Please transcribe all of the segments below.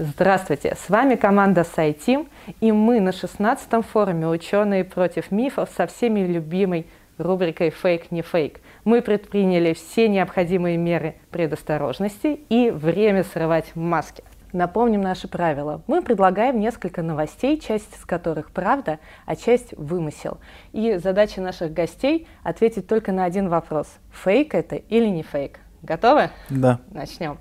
Здравствуйте, с вами команда SciTeam, и мы на 16-м форуме «Ученые против мифов» со всеми любимой рубрикой «Фейк, не фейк». Мы предприняли все необходимые меры предосторожности и время срывать маски. Напомним наши правила. Мы предлагаем несколько новостей, часть из которых правда, а часть вымысел. И задача наших гостей ответить только на один вопрос. Фейк это или не фейк? Готовы? Да. Начнем.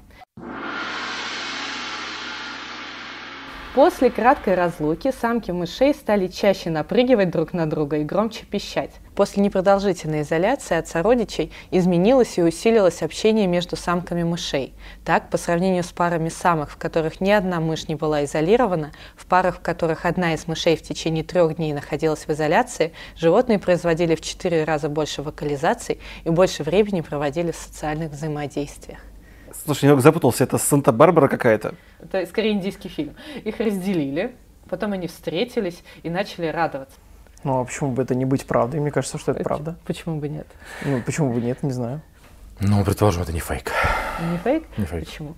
После краткой разлуки самки мышей стали чаще напрыгивать друг на друга и громче пищать. После непродолжительной изоляции от сородичей изменилось и усилилось общение между самками мышей. Так, по сравнению с парами самок, в которых ни одна мышь не была изолирована, в парах, в которых одна из мышей в течение трех дней находилась в изоляции, животные производили в четыре раза больше вокализаций и больше времени проводили в социальных взаимодействиях. Слушай, я запутался, это Санта-Барбара какая-то? Это скорее индийский фильм. Их разделили, потом они встретились и начали радоваться. Ну, а почему бы это не быть правдой? Мне кажется, что это правда. Почему бы нет? Ну, почему бы нет, не знаю. Ну, предположим, это не фейк. Не фейк? Не фейк. Почему?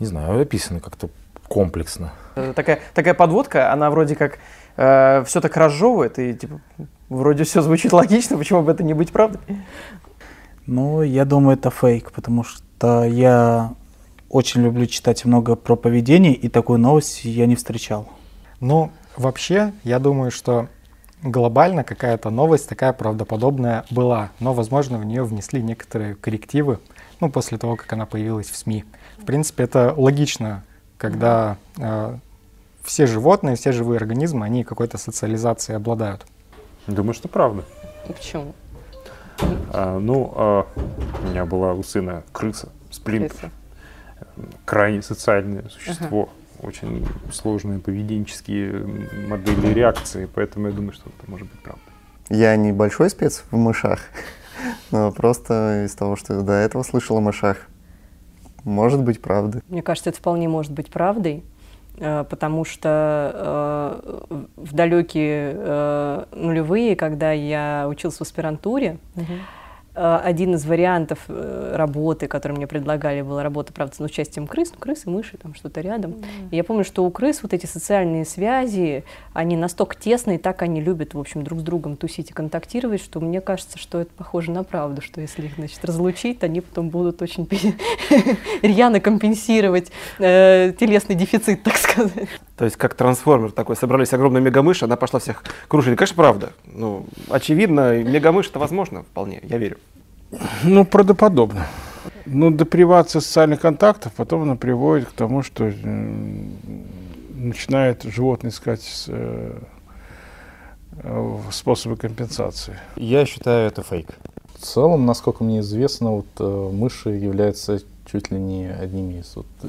Не знаю, описано как-то комплексно. Э, Такая, такая подводка, она вроде как э, все так разжевывает, и типа вроде все звучит логично, почему бы это не быть правдой? Ну, я думаю, это фейк, потому что я очень люблю читать много про поведение, и такую новость я не встречал. Ну, вообще, я думаю, что глобально какая-то новость такая правдоподобная была, но, возможно, в нее внесли некоторые коррективы, ну, после того, как она появилась в СМИ. В принципе, это логично, когда э, все животные, все живые организмы, они какой-то социализацией обладают. Думаю, что правда. Почему? А, ну, а, у меня была у сына крыса, сплинтер. Крыса. Крайне социальное существо. Очень сложные поведенческие модели реакции, поэтому я думаю, что это может быть правда. Я не большой спец в мышах, но просто из того, что до этого слышал о мышах, может быть правда. Мне кажется, это вполне может быть правдой, потому что э, в далекие э, нулевые, когда я учился в аспирантуре, э, один из вариантов э, работы, который мне предлагали, была работа, правда, с участием крыс, ну, крысы, мыши, там что-то рядом. И я помню, что у крыс вот эти социальные связи, они настолько тесные, так они любят, в общем, друг с другом тусить и контактировать, что мне кажется, что это похоже на правду, что если их, значит, разлучить, они потом будут очень рьяно компенсировать э, телесный дефицит, так сказать. То есть как трансформер такой, собрались огромные мегамыши, она пошла всех крушить. Конечно, правда. Ну, очевидно, мегамышь это возможно вполне, я верю. Ну, правдоподобно. Ну, депривация социальных контактов, потом она приводит к тому, что м, начинает животное искать э, э, способы компенсации. Я считаю, это фейк. В целом, насколько мне известно, вот э, мыши являются чуть ли не одними из вот, э,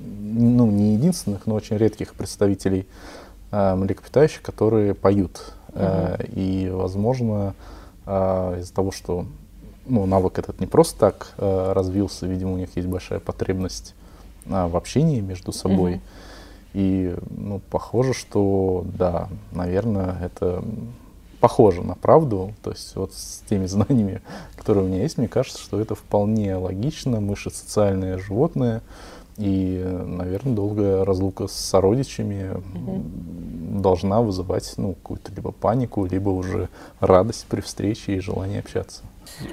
ну, не единственных, но очень редких представителей э, млекопитающих, которые поют. Э, и, возможно, э, из-за того, что ну, навык этот не просто так э, развился, видимо, у них есть большая потребность а, в общении между собой. Мгм. И, ну, похоже, что, да, наверное, это похоже на правду. То есть вот с теми знаниями, которые у меня есть, мне кажется, что это вполне логично. Мыши социальные животные. И, наверное, долгая разлука с сородичами м, должна вызывать ну, какую-то либо панику, либо уже радость при встрече и желание общаться.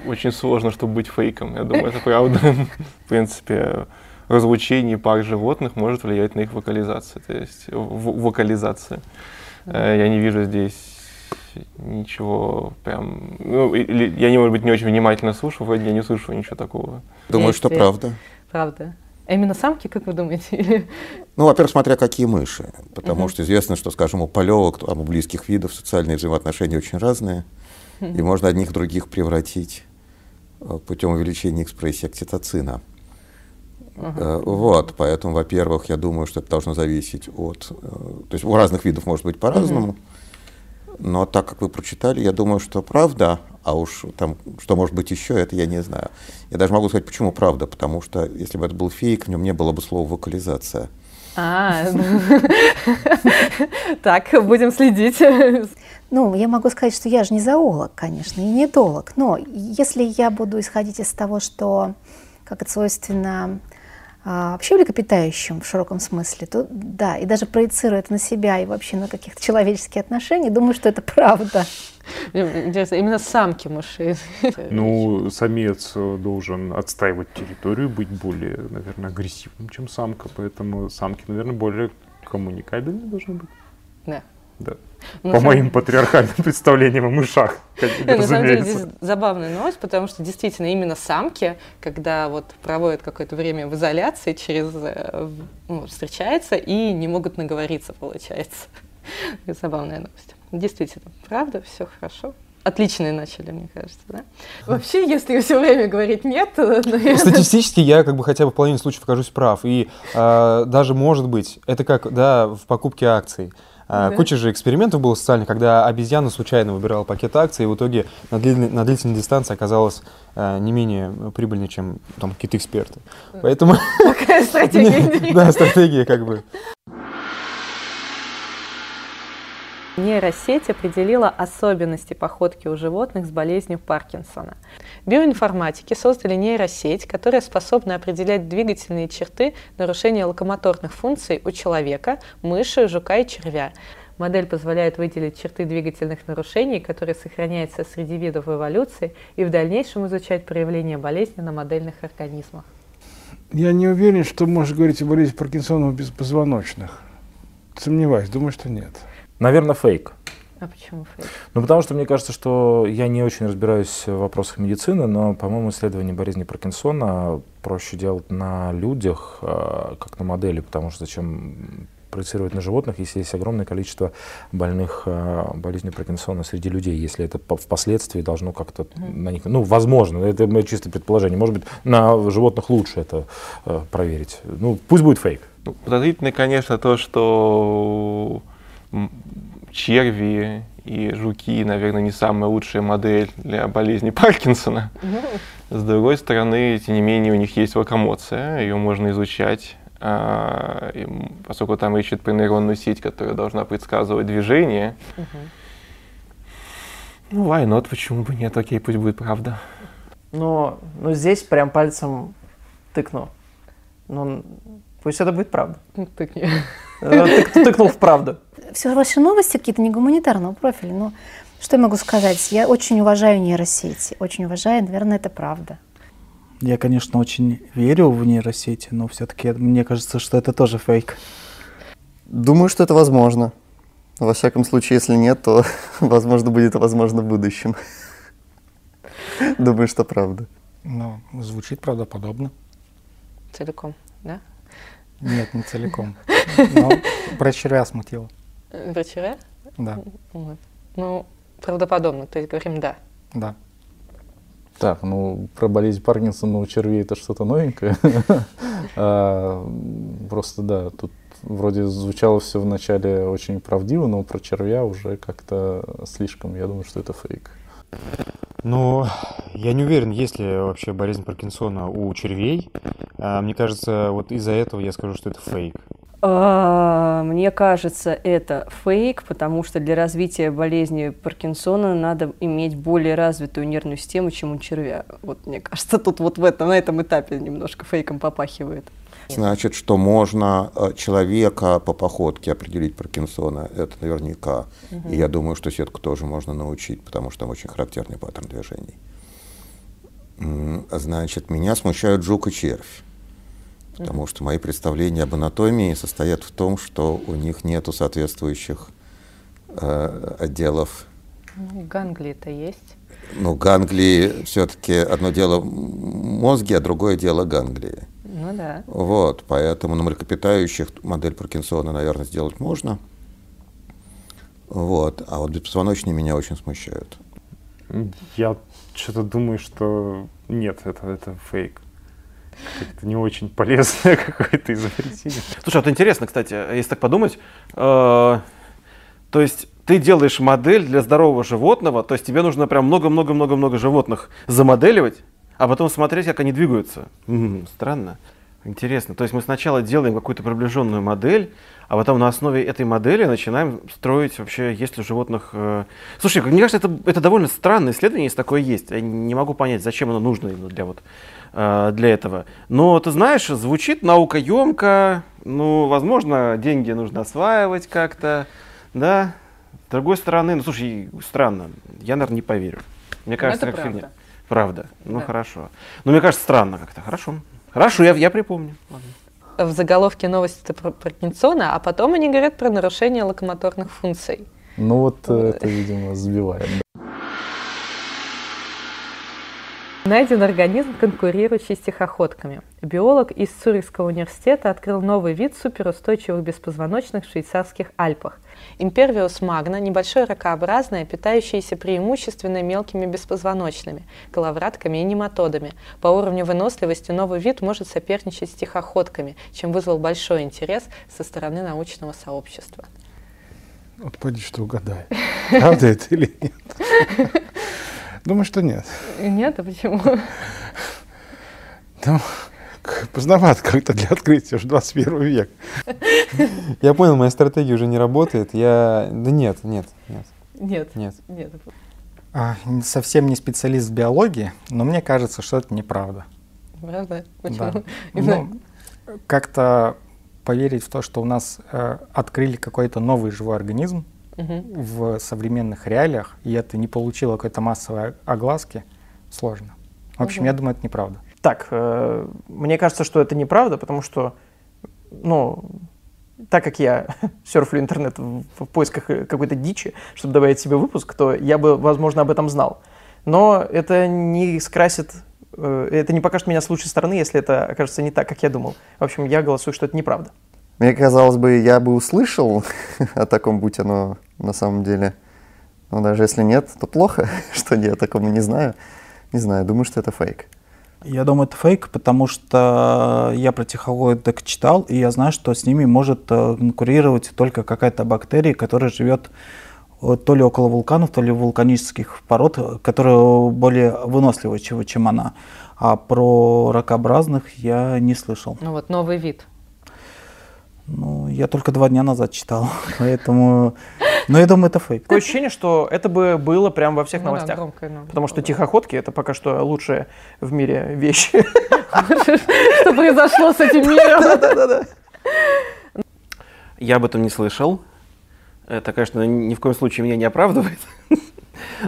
Очень сложно, чтобы быть фейком. Я думаю, это правда. В принципе, разлучение пар животных может влиять на их вокализацию. То есть в- вокализация. Э, Я не вижу здесь ничего прям... Ну, или я, не, может быть, не очень внимательно слушаю, вроде я не слышу ничего такого. Думаю, что правда. Правда. А именно самки, как вы думаете? Или- Ну, во-первых, смотря какие мыши. Потому Мгм. что известно, что, скажем, у полевок, там, у близких видов социальные взаимоотношения очень разные. И можно одних других превратить э, путем увеличения экспрессии окситоцина. Э, Вот, поэтому, во-первых, я думаю, что это должно зависеть от... э, То есть у разных видов может быть по-разному. Но так как вы прочитали, я думаю, что правда, а уж там, что может быть еще, это я не знаю. Я даже могу сказать, почему правда, потому что если бы это был фейк, в нем не было бы слова вокализация. А, так, будем следить. Ну, я могу сказать, что я же не зоолог, конечно, и не этолог. Но если я буду исходить из того, что, как это свойственно а, вообще млекопитающим в широком смысле, то да, и даже проецируя это на себя и вообще на каких-то человеческие отношения, думаю, что это правда. Интересно, именно самки мышей. Ну, самец должен отстаивать территорию, быть более, наверное, агрессивным, чем самка, поэтому самки, наверное, более коммуникабельные должны быть. Да. Да. Ну, По сам- моим патриархальным представлениям о мышах, Не, На самом деле здесь забавная новость, потому что действительно именно самки, когда вот проводят какое-то время в изоляции, через э, ну, встречаются и не могут наговориться, получается. Забавная новость. Действительно, правда, все хорошо. Отличные начали, мне кажется, да? Вообще, если все время говорить нет, то, наверное, Статистически я как бы хотя бы в половине случаев окажусь прав. И э, даже может быть, это как да, в покупке акций. А, Да. Куча же экспериментов было социальных, когда обезьяна случайно выбирала пакет акций, и в итоге на, длительной- на длительной дистанции оказалась э, не менее прибыльной, чем там какие-то эксперты. Поэтому... Такая стратегия Да, стратегия как бы. Нейросеть определила особенности походки у животных с болезнью Паркинсона. Биоинформатики создали нейросеть, которая способна определять двигательные черты нарушения локомоторных функций у человека, мыши, жука и червя. Модель позволяет выделить черты двигательных нарушений, которые сохраняются среди видов эволюции, и в дальнейшем изучать проявления болезни на модельных организмах. Я не уверен, что можешь говорить о болезни Паркинсона у беспозвоночных. Сомневаюсь, думаю, что нет. Наверное, фейк. А почему фейк? Ну, потому что мне кажется, что я не очень разбираюсь в вопросах медицины, но, по-моему, исследование болезни Паркинсона проще делать на людях, э, как на модели, потому что зачем проецировать на животных, если есть огромное количество больных э, болезнью Паркинсона среди людей, если это по- впоследствии должно как-то на них, ну, возможно, это мое чистое предположение, может быть, на животных лучше это э, проверить. Ну, пусть будет фейк. Ну, Подозрительно, конечно, то, что черви и жуки, наверное, не самая лучшая модель для болезни Паркинсона. С другой стороны, тем не менее, у них есть локомоция, ее можно изучать, а, поскольку там идет про нейронную сеть, которая должна предсказывать движение. Ну, why not, почему бы нет, окей, пусть будет правда. Но, но здесь прям пальцем тыкну. Ну, пусть это будет правда. Тыкни. Э, тык- Тыкнул в правду. Все ваши новости какие-то не гуманитарного профиля. Но что я могу сказать? Я очень уважаю нейросети. Очень уважаю, наверное, это правда. Я, конечно, очень верю в нейросети, но все-таки мне кажется, что это тоже фейк. Думаю, что это возможно. Во всяком случае, если нет, то, возможно, будет возможно в будущем. Думаю, что правда. Ну, звучит правдоподобно. Целиком, да? Нет, не целиком. Но про червя смутило. Про червя? Да, Вот. Ну, правдоподобно, то есть говорим «да». да. Так, ну про болезнь Паркинсона у червей это что-то новенькое. А, Просто да, тут вроде звучало все вначале очень правдиво, но про червя уже как-то слишком. Я думаю, что это фейк. Ну, я не уверен, есть ли вообще болезнь Паркинсона у червей. А, Мне кажется, вот из-за этого я скажу, что это фейк. А, Мне кажется, это фейк, потому что для развития болезни Паркинсона надо иметь более развитую нервную систему, чем у червя. Вот мне кажется, тут вот в этом, на этом этапе немножко фейком попахивает. Значит, что можно э, человека по походке определить Паркинсона, это наверняка. И я думаю, что сетку тоже можно научить, потому что там очень характерный паттерн движений. М, Значит, меня смущают жук и червь. Потому что мои представления об анатомии состоят в том, что у них нету соответствующих э, отделов Ну, ганглии-то есть. ну, ганглии все-таки одно дело мозги, а другое дело ганглии. Ну да. Вот, поэтому на млекопитающих модель Паркинсона, наверное, сделать можно. Вот, а вот беспозвоночные меня очень смущают. Я что-то думаю, что нет, это, это фейк. Это не очень полезное какое-то изобретение. Слушай, вот интересно, кстати, если так подумать, э, то есть ты делаешь модель для здорового животного, то есть тебе нужно прям много-много-много-много животных замоделивать, а потом смотреть, как они двигаются. Странно. Интересно. То есть мы сначала делаем какую-то приближенную модель, а потом на основе этой модели начинаем строить вообще, есть ли у животных... Э... Слушай, мне кажется, это, это довольно странное исследование, если такое есть. Я не могу понять, зачем оно нужно именно для, вот, э, для этого. Но, ты знаешь, звучит наукоемко, ну, возможно, деньги нужно осваивать как-то, да. С другой стороны, ну, слушай, странно, я, наверное, не поверю. Мне кажется, это как правда. фигня. Правда. Ну, Да. хорошо. Но мне кажется, странно как-то. Хорошо. Хорошо, я, я припомню. Ладно. В заголовке новости про Паркинсона, а потом они говорят про нарушение локомоторных функций. Ну вот э, это, видимо, сбивает. да. Найден организм, конкурирующий с тихоходками. Биолог из Цюрихского университета открыл новый вид суперустойчивых беспозвоночных в швейцарских Альпах. Импервиус магна – небольшое ракообразное, питающееся преимущественно мелкими беспозвоночными, коловратками и нематодами. По уровню выносливости новый вид может соперничать с тихоходками, чем вызвал большой интерес со стороны научного сообщества. Вот поди, что угадай. Правда это или нет? Думаю, что нет. Нет, а почему? Ну, к- поздновато как-то для открытия, уже 21 век. Я понял, моя стратегия уже не работает. Я... Да нет, нет, нет. Нет. Нет. Нет. А, совсем не специалист в биологии, но мне кажется, что это неправда. Правда? Да. Почему? Именно- Ну, как-то поверить в то, что у нас э, открыли какой-то новый живой организм Мгм. в современных реалиях, и это не получило какой-то массовой огласки, сложно. В общем, Мгм. я думаю, это неправда. Так, э, мне кажется, что это неправда, потому что, ну, так как я серфлю интернет в, поисках э, какой-то дичи, чтобы добавить себе выпуск, то я бы, возможно, об этом знал. Но это не скрасит, э, это не покажет меня с лучшей стороны, если это окажется не так, как я думал. В общем, я голосую, что это неправда. Мне казалось бы, я бы услышал о таком, будь оно на самом деле. Но даже если нет, то плохо, что я такого не знаю. Не знаю, думаю, что это фейк. Я думаю, это фейк, потому что я про тихоходок читал, и я знаю, что с ними может э, конкурировать только какая-то бактерия, которая живет э, то ли около вулканов, то ли вулканических пород, которые более выносливы, чем она. А про ракообразных я не слышал. Ну вот новый вид. Ну, я только два дня назад читал, поэтому... Но я думаю, это фейк. Такое ощущение, что это бы было прямо во всех Ну да, новостях. громкая новость потому что тихоходки это пока что лучшая в мире вещь. Что произошло с этим миром? Да-да-да. Я об этом не слышал. Это, конечно, ни в коем случае меня не оправдывает.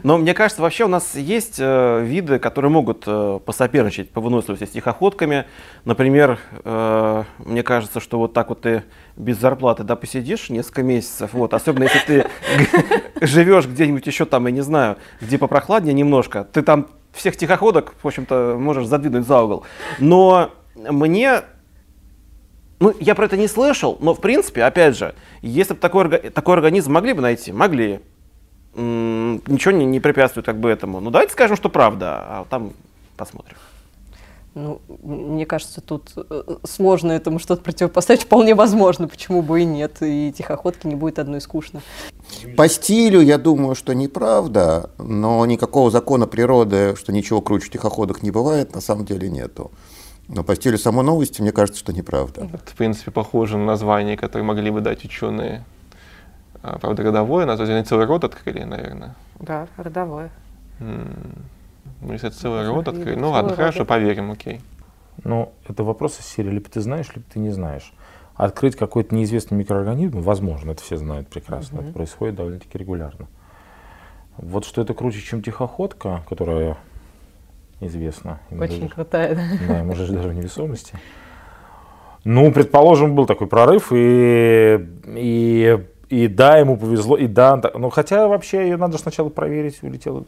Но мне кажется, вообще у нас есть э, виды, которые могут э, посоперничать по выносливости с тихоходками. Например, э, мне кажется, что вот так вот ты без зарплаты да, посидишь несколько месяцев, вот, особенно если ты живешь где-нибудь еще там, я не знаю, где попрохладнее немножко, ты там всех тихоходок, в общем-то, можешь задвинуть за угол. Но мне ну, я про это не слышал, но в принципе, опять же, если бы такой, такой организм могли бы найти, могли. Ничего не, не препятствует как бы этому. Ну, давайте скажем, что правда, а там посмотрим. Ну, мне кажется, тут э, сложно этому что-то противопоставить. Вполне возможно, почему бы и нет. И тихоходки не будет одной скучно. По стилю, я думаю, что неправда, но никакого закона природы, что ничего круче тихоходок не бывает, на самом деле нету. Но по стилю самой новости, мне кажется, что неправда. Это, в принципе, похоже на название, которое могли бы дать ученые. А, Правда, родовое название, они целый род открыли, наверное. Да, родовое. М, Ну, если это целый Можно род открыли, целый ну ладно, род, хорошо, поверим, окей. Ну, это вопрос из серии, либо ты знаешь, либо ты не знаешь. Открыть какой-то неизвестный микроорганизм, возможно, это все знают прекрасно, Мгм. это происходит довольно-таки регулярно. Вот что это круче, чем тихоходка, которая известна. Очень даже- крутая, да. Да, же даже в невесомости. Ну, предположим, был такой прорыв, и, и, и да, ему повезло, и да, да, ну хотя вообще ее надо сначала проверить, улетела.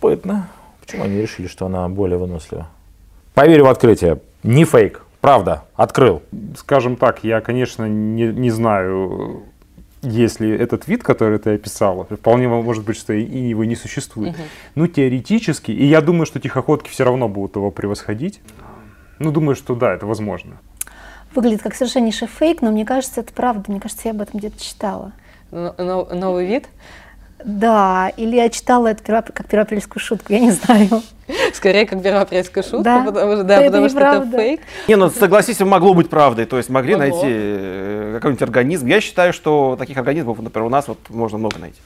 Поэтому, почему они решили, что она более вынослива? Поверю в открытие, не фейк, правда, открыл. Скажем так, я, конечно, не, не знаю, если этот вид, который ты описала, вполне может быть, что и, его не существует. Мгм. Ну, теоретически, и я думаю, что тихоходки все равно будут его превосходить. Ну, думаю, что да, это возможно. Выглядит как совершеннейший фейк, но мне кажется, это правда. Мне кажется, я об этом где-то читала. Но- но- Новый вид? Да, или я читала это перво- как первоапрельскую шутку, я не знаю. Скорее, как первоапрельская шутка, Да. потому, что, да, Это потому что это фейк. Не, ну согласись, могло быть правдой. То есть могли Могло. найти э, какой-нибудь организм. Я считаю, что таких организмов, например, у нас вот можно много найти.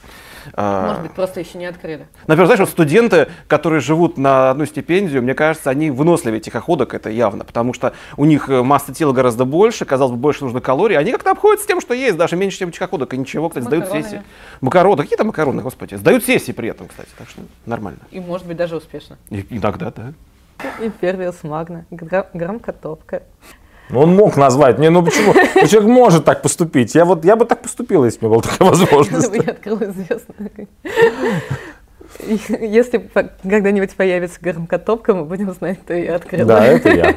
А, Может быть, просто еще не открыли. Например, знаешь, вот студенты, которые живут на одну стипендию, мне кажется, они выносливее тихоходок, это явно, потому что у них э, масса тела гораздо больше, казалось бы, больше нужно калорий, они как-то обходятся тем, что есть, даже меньше, чем тихоходок, и ничего, кстати, сдают Макароны. сессии. Макароны, какие там макароны, господи, сдают сессии при этом, кстати, так что нормально. И может быть даже успешно. И- иногда, да. Империус Магна, гра- громкотопка. Ну, Он мог назвать. Не, ну почему? Ну, Человек может так поступить. Я вот я бы так поступил, если бы была такая возможность. Я открыла известно. Если когда-нибудь появится громкотопка, мы будем знать, кто ее открыл. Да, это я.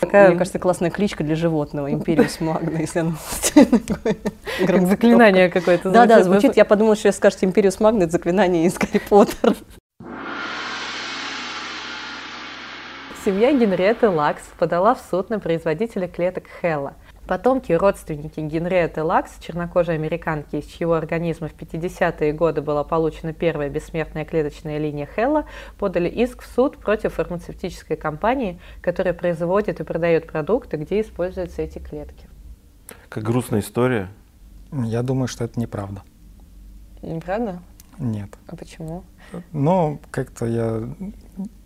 Такая- Мне кажется, классная кличка для животного, Империус Магна, если оно... Как заклинание какое-то Да, да, звучит. звучит. Я подумала, что если скажете Империус Магна, это заклинание из Гарри Поттера. Семья Генриетты Лакс подала в суд на производителя клеток Хелла. Потомки и родственники Генриетты Лакс, чернокожей американки, из чьего организма в 50-е годы была получена первая бессмертная клеточная линия Хелла, подали иск в суд против фармацевтической компании, которая производит и продает продукты, где используются эти клетки. Как грустная история. Я думаю, что это неправда. Неправда? Нет. А почему? Но как-то я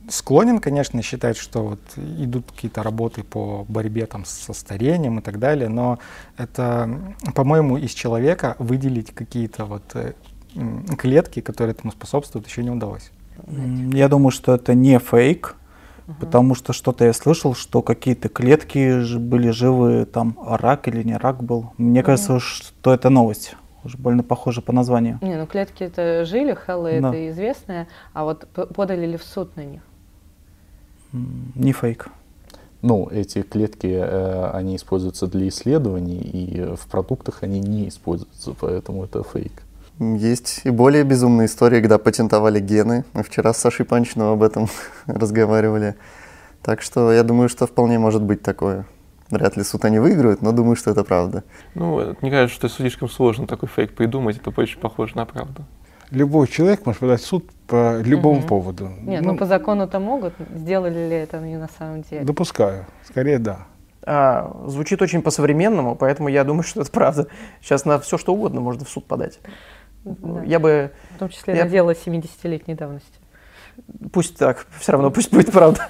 склонен, конечно, считать, что вот идут какие-то работы по борьбе там со старением и так далее, но это, по-моему, из человека выделить какие-то вот э, клетки, которые этому способствуют, еще не удалось. Я думаю, что это не фейк, потому что что-то я слышал, что какие-то клетки были живы, там рак или не рак был. Мне кажется, что это новость. Уже больно похоже по названию. Не, ну клетки это жили, Хелла Да. это известное, а вот подали ли в суд на них? Не фейк. Ну, эти клетки, э, они используются для исследований, и в продуктах они не используются, поэтому это фейк. Есть и более безумные истории, когда патентовали гены. Мы вчера с Сашей Панчиным об этом разговаривали. Так что я думаю, что вполне может быть такое. Вряд ли суд они выиграют, но думаю, что это правда. Ну, мне кажется, что слишком сложно такой фейк придумать, это больше похоже на правду. Любой человек может подать в суд по любому Мгм. поводу. Нет, ну, по закону-то могут, сделали ли это они на самом деле? Допускаю. Скорее, да. А, звучит очень по-современному, поэтому я думаю, что это правда. Сейчас на все что угодно можно в суд подать. Да. Я бы... В том числе я- на дело 70-летней давности. Пусть так, все равно пусть будет правда.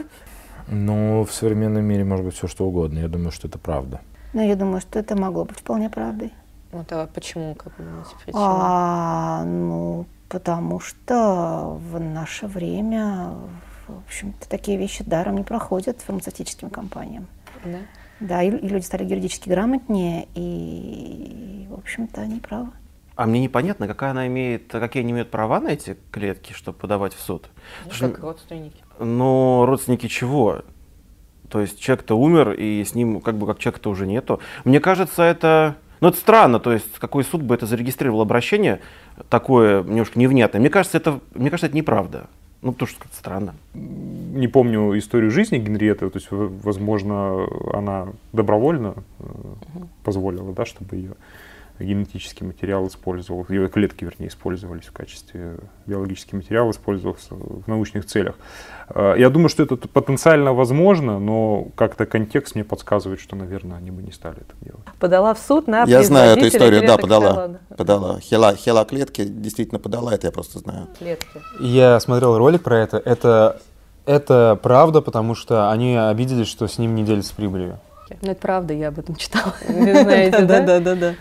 Ну, в современном мире может быть все что угодно. Я думаю, что это правда. Но я думаю, что это могло быть вполне правдой. Вот, а почему, как вы думаете, причина? А, ну, потому что в наше время, в общем-то, такие вещи даром не проходят фармацевтическим компаниям. Да? Да, и, и люди стали юридически грамотнее, и, в общем-то, они правы. А мне непонятно, какая она имеет, какие они имеют права на эти клетки, чтобы подавать в суд. Ну, Потому как что- родственники. Но родственники чего? То есть человек-то умер, и с ним как бы как человека-то уже нету. Мне кажется, это... Ну, это странно, то есть какой суд бы это зарегистрировал обращение такое немножко невнятное. Мне кажется, это, мне кажется, это неправда. Ну, потому что как-то странно. Не помню историю жизни Генриетты, то есть, возможно, она добровольно э, позволила, да, чтобы ее генетический материал использовался, ее клетки, вернее, использовались в качестве биологический материал, использовался в научных целях. Э, Я думаю, что это потенциально возможно, но как-то контекст мне подсказывает, что, наверное, они бы не стали это делать. Подала в суд на Я знаю эту историю, да, подала. Да. Подала. Хела, хела клетки действительно подала, это я просто знаю. Клетки. Я смотрел ролик про это. Это, это правда, потому что они обиделись, что с ним не делятся прибылью. Ну, это правда, я об этом читала. Вы знаете, да? да? Да, да,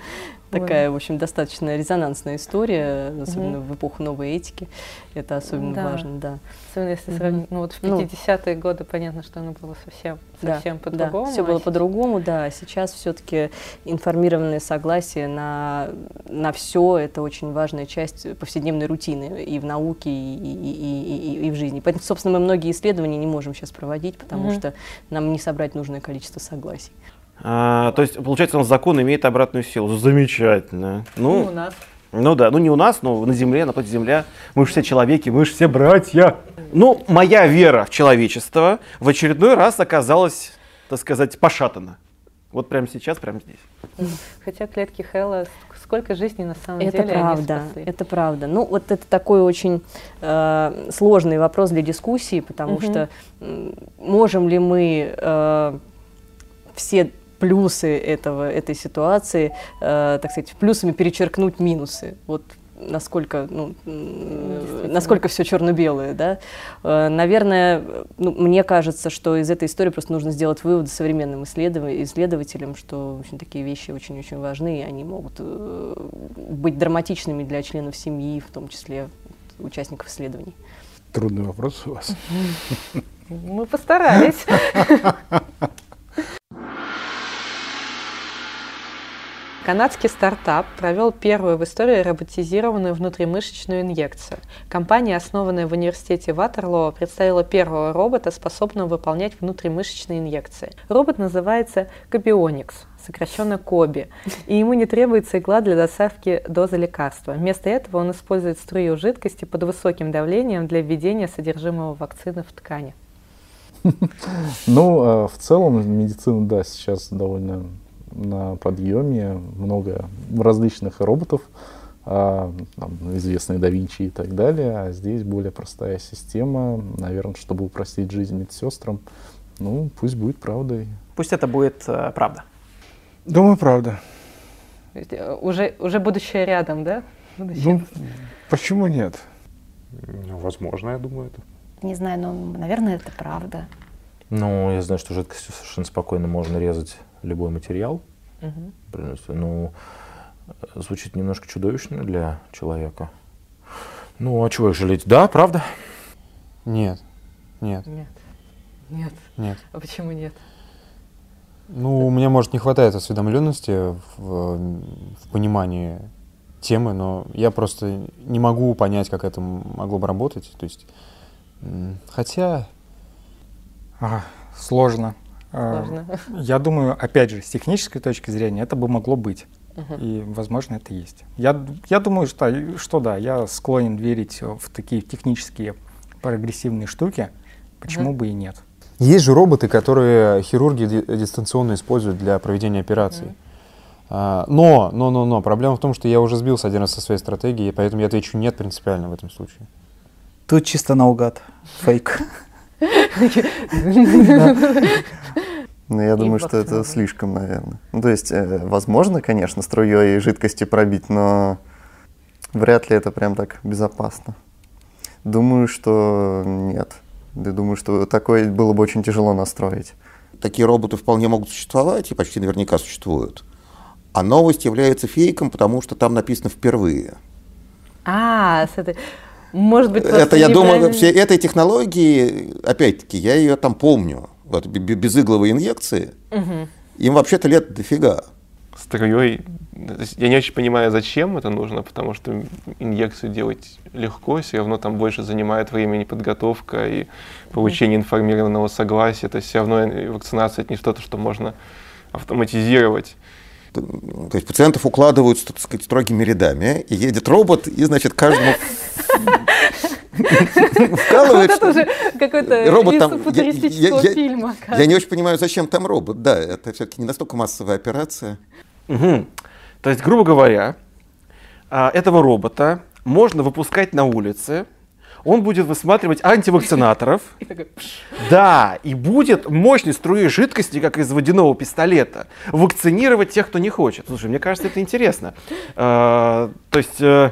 да. Ой. Такая, в общем, достаточно резонансная история, особенно в эпоху новой этики. Это особенно Да. важно, да. Особенно если сравнить, ну вот в Ну, 50-е годы понятно, что оно было совсем, Да, совсем да, по-другому. все а было по-другому, да. Сейчас все-таки информированное согласие на, на все это очень важная часть повседневной рутины и в науке, и, и- и- и- и в жизни. Поэтому, собственно, мы многие исследования не можем сейчас проводить, потому Мгм. что нам не собрать нужное количество согласий. А, то есть, получается, у нас закон имеет обратную силу. Замечательно. Ну, Ну, у нас. Ну да, ну не у нас, но на земле, на планете Земля. Мы же все человеки, мы же все братья. Ну, моя вера в человечество в очередной раз оказалась, так сказать, пошатана. Вот прямо сейчас, прямо здесь. Хотя клетки Хэлла, сколько жизней на самом это деле правда, они спасли. Это правда. Ну, вот это такой очень э, сложный вопрос для дискуссии, потому Мгм. что можем ли мы э, все плюсы этого, этой ситуации, э, так сказать, плюсами перечеркнуть минусы? Вот насколько, ну, насколько все черно-белое, да? Э, Наверное, ну, мне кажется, что из этой истории просто нужно сделать выводы современным исследов- исследователям, что в общем, такие вещи очень-очень важны, и они могут э, быть драматичными для членов семьи, в том числе участников исследований. Трудный вопрос у вас. Мы постарались. Канадский стартап провел первую в истории роботизированную внутримышечную инъекцию. Компания, основанная в университете Ватерлоо, представила первого робота, способного выполнять внутримышечные инъекции. Робот называется Кобионикс, сокращенно Коби, и ему не требуется игла для доставки дозы лекарства. Вместо этого он использует струю жидкости под высоким давлением для введения содержимого вакцины в ткани. Ну, а в целом медицина, да, сейчас довольно на подъеме, много различных роботов, а, там, известные да Винчи и так далее, а здесь более простая система, наверное, чтобы упростить жизнь медсестрам, ну, пусть будет правдой. Пусть это будет э, правда. Думаю, правда. То есть, э, Уже, уже будущее рядом, да? Будущее. Ну, почему нет? Ну, Возможно, я думаю, это. Не знаю, но, наверное, это правда. Ну, я знаю, что жидкостью совершенно спокойно можно резать любой материал. Принципе, Ну, э, звучит немножко чудовищно для человека. Ну, а чего их жалеть? Да, правда? Нет, нет, Нет. Нет. нет. А почему нет? Ну, у меня, может, не хватает осведомленности в, в понимании темы, но я просто не могу понять, как это могло бы работать. То есть, хотя, А, сложно. А, Сложно. Я думаю, опять же, с технической точки зрения это бы могло быть. Мгм. И, возможно, это есть. Я, я думаю, что, что да, я склонен верить в такие технические прогрессивные штуки. Почему Мгм. бы и нет? Есть же роботы, которые хирурги ди- дистанционно используют для проведения операций. А, Но, но, но, но, проблема в том, что я уже сбился один раз со своей стратегией, поэтому я отвечу нет принципиально в этом случае. Тут чисто наугад. Фейк. Ну, я думаю, что это слишком, наверное. Ну, то есть, э, возможно, конечно, струей жидкости пробить, но вряд ли это прям так безопасно. Думаю, что нет. Я думаю, что такое было бы очень тяжело настроить. Такие роботы вполне могут существовать и почти наверняка существуют. А новость является фейком, потому что там написано впервые. А, с этой... Может быть, Это, я думаю, все этой технологии, опять-таки, я ее там помню. Вот, бе- бе- безигловые инъекции, Мгм. им вообще-то лет дофига. струей. Есть я не очень понимаю, зачем это нужно, потому что инъекцию делать легко, все равно там больше занимает времени подготовка и получение информированного согласия. То есть все равно вакцинация это не что-то, что можно автоматизировать. То есть пациентов укладывают, так сказать, строгими рядами, и едет робот, и, значит, каждому вкалывает. Вот это уже какой-то Робот там- я- футуристического я- я- фильма. Я не очень понимаю, зачем там робот. Да, это все-таки не настолько массовая операция. Мгм. То есть, грубо говоря, а, этого робота можно выпускать на улице, он будет высматривать антивакцинаторов, да, и будет мощной струей жидкости, как из водяного пистолета, вакцинировать тех, кто не хочет. Слушай, мне кажется, это интересно. А, то есть э,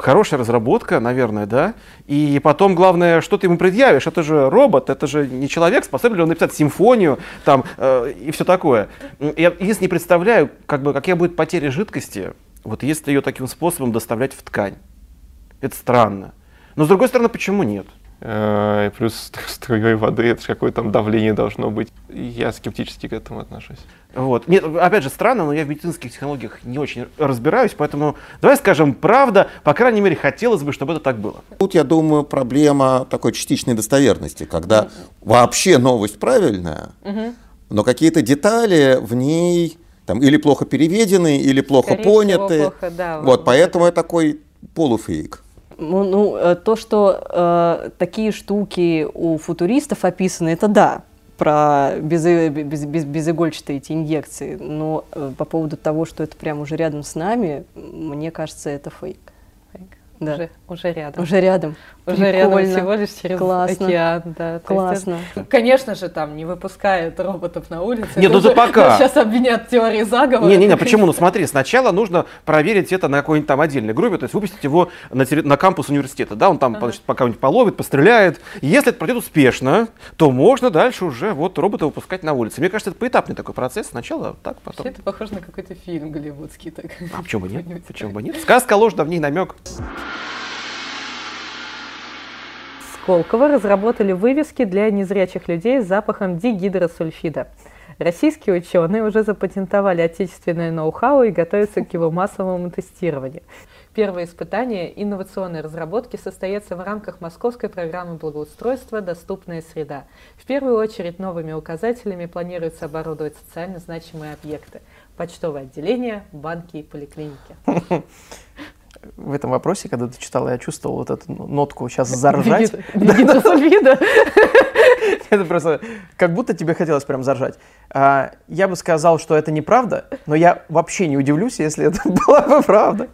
хорошая разработка, наверное, да. И потом, главное, что ты ему предъявишь? Это же робот, это же не человек, способен ли он написать симфонию там э, и все такое. Я единственное не представляю, как бы, какая будет потеря жидкости, вот если ее таким способом доставлять в ткань. Это странно. Но с другой стороны, почему нет? Э, и плюс струей воды, это же какое там давление должно быть. Я скептически к этому отношусь. Вот. Нет, опять же, странно, но я в медицинских технологиях не очень разбираюсь, поэтому давай скажем правда, по крайней мере, хотелось бы, чтобы это так было. Тут, я думаю, проблема такой частичной достоверности, когда вообще новость правильная, Мгм. но какие-то детали в ней там, или плохо переведены, или плохо Скорее всего, поняты. плохо, да, вот, вот поэтому это такой полуфейк. Ну, ну, э, то, что э, такие штуки у футуристов описаны, это да. про без, без, без, безигольчатые эти инъекции, но э, по поводу того, что это прям уже рядом с нами, мне кажется, это фейк. Да. Уже, уже рядом. Уже рядом. Уже Прикольно. рядом всего лишь через Классно. океан. Да. Классно. есть, конечно же, там не выпускают роботов на улице. Нет, ну это пока. Сейчас обвинят теории заговора. Не-не-не, почему? Ну смотри, сначала нужно проверить это на какой-нибудь там отдельной группе, то есть выпустить его на, на кампус университета, да, он там, ага. значит, пока-нибудь половит, постреляет. Если это пройдет успешно, то можно дальше уже вот робота выпускать на улице. Мне кажется, это поэтапный такой процесс. Сначала так, потом. Это похоже на какой-то фильм голливудский. Так. А почему бы нет? Почему бы нет? Сказка ложь, да в ней намек. Сколково разработали вывески для незрячих людей с запахом дигидросульфида. Российские ученые уже запатентовали отечественное ноу-хау и готовятся к его массовому тестированию. Первые испытания инновационной разработки состоятся в рамках московской программы благоустройства «Доступная среда». В первую очередь новыми указателями планируется оборудовать социально значимые объекты – почтовые отделения, банки и поликлиники. в этом вопросе, когда ты читала, я чувствовал вот эту нотку сейчас заржать. Гидросульфида. Это просто как будто тебе хотелось прям заржать. А, я бы сказал, что это неправда, но я вообще не удивлюсь, если это была бы правда.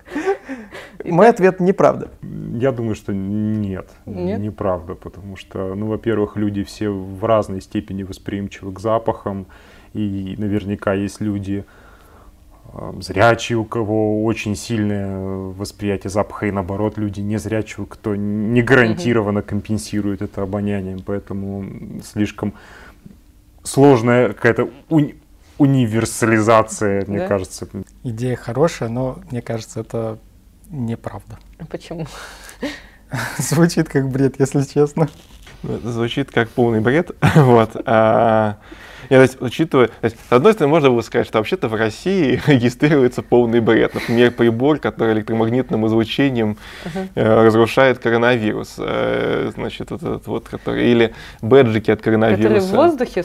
Мой ответ неправда. Я думаю, что нет, нет, неправда, потому что, ну, во-первых, люди все в разной степени восприимчивы к запахам, и наверняка есть люди, зрячие, у кого очень сильное восприятие запаха, и наоборот, люди незрячие, кто не гарантированно компенсирует это обонянием, поэтому слишком сложная какая-то уни универсализация, мне да? кажется. Идея хорошая, но мне кажется, это неправда. Почему? Звучит как бред, если честно. Звучит как полный бред. вот. Я, то есть, учитывая, то есть, с одной стороны, можно было сказать, что вообще-то в России регистрируется полный бред. Например, прибор, который электромагнитным излучением uh-huh. э, разрушает коронавирус. Э, значит, вот этот вот, который, или бэджики от коронавируса. Который в воздухе?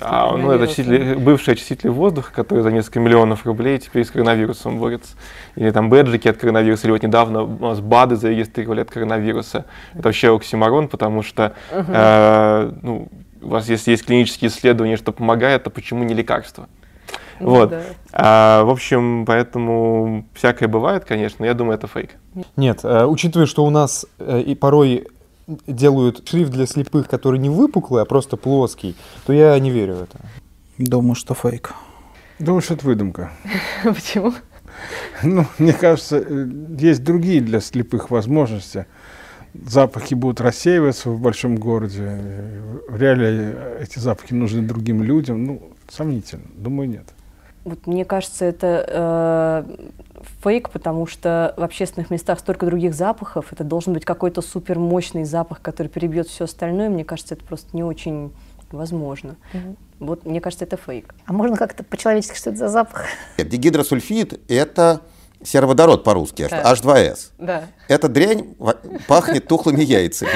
А, ну, это очиститель, бывший очиститель воздуха, который за несколько миллионов рублей теперь с коронавирусом борется. Или там бэджики от коронавируса, или вот недавно у нас БАДы зарегистрировали от коронавируса. Это вообще оксимарон, потому что, uh-huh. э, ну, у вас если есть клинические исследования, что помогает, то почему не лекарство? Ну, вот. Да. А, в общем, поэтому всякое бывает, конечно, я думаю, это фейк. Нет, э, учитывая, что у нас э, и порой делают шрифт для слепых, который не выпуклый, а просто плоский, то я не верю в это. Думаю, что фейк. Думаю, что это выдумка. Почему? Ну, мне кажется, э, есть другие для слепых возможности запахи будут рассеиваться в большом городе. В реале эти запахи нужны другим людям. Ну, сомнительно. Думаю, нет. Вот мне кажется, это э, фейк, потому что в общественных местах столько других запахов. Это должен быть какой-то супер мощный запах, который перебьет все остальное. Мне кажется, это просто не очень возможно. Угу. Вот мне кажется, это фейк. А можно как-то по-человечески, что это за запах? Дигидросульфид – это сероводород по-русски, да. H2S. Да. Эта дрянь пахнет тухлыми яйцами.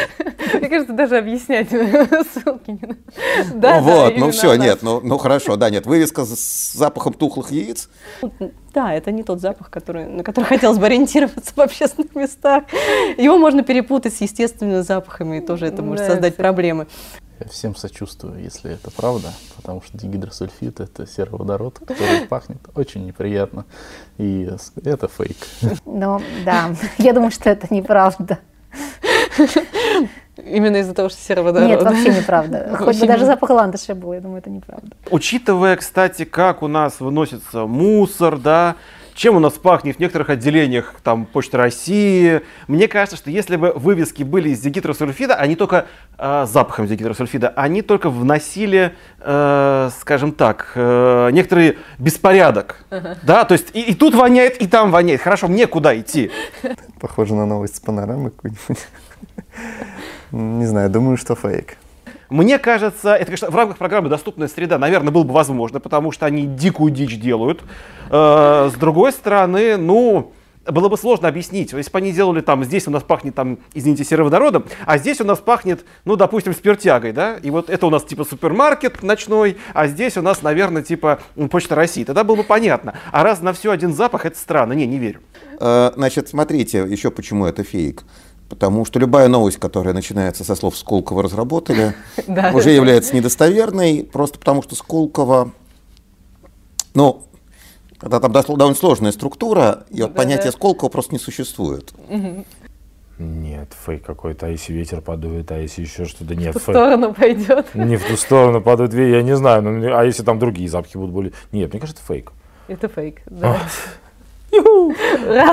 Мне кажется, даже объяснять ссылки не надо. Да, вот, ну все, нет, ну, ну хорошо, да, нет, вывеска с запахом тухлых яиц. Да, это не тот запах, который, на который хотелось бы ориентироваться в общественных местах. Его можно перепутать с естественными запахами, и тоже это может создать проблемы. Всем сочувствую, если это правда, потому что дигидросульфид — это сероводород, который пахнет очень неприятно, и это фейк. Ну, да, я думаю, что это неправда. Именно из-за того, что сероводород. Нет, вообще неправда. Хоть бы даже запах ландыша был, я думаю, это неправда. Учитывая, кстати, как у нас выносится мусор, да, чем у нас пахнет в некоторых отделениях там Почты России. Мне кажется, что если бы вывески были из дигидросульфида, они только э, запахом дигидросульфида, они только вносили, э, скажем так, э, некоторый беспорядок. Uh-huh. Да, то есть и, и тут воняет, и там воняет. Хорошо, мне куда идти? Похоже на новость с панорамы какой-нибудь. Не знаю, думаю, что фейк. Мне кажется, это, конечно, в рамках программы «Доступная среда», наверное, было бы возможно, потому что они дикую дичь делают. Э, с другой стороны, ну, было бы сложно объяснить. Если бы они делали там, здесь у нас пахнет там, извините, сероводородом, а здесь у нас пахнет, ну, допустим, спиртягой, да, и вот это у нас типа супермаркет ночной, а здесь у нас, наверное, типа Почта России. Тогда было бы понятно. А раз на все один запах, это странно. Не, не верю. Э, значит, смотрите, еще почему это фейк. Потому что любая новость, которая начинается со слов «Сколково разработали», уже является недостоверной, просто потому что Сколково, ну, когда там довольно сложная структура, и вот понятие. Сколково просто не существует. Нет, фейк какой-то, а если ветер подует, а если еще что-то, нет, В ту фейк. сторону пойдет. Не в ту сторону подует, ве- я не знаю, ну, мне- а если там другие запахи будут более... Нет, мне кажется, фейк. Это фейк, да. А. Ура!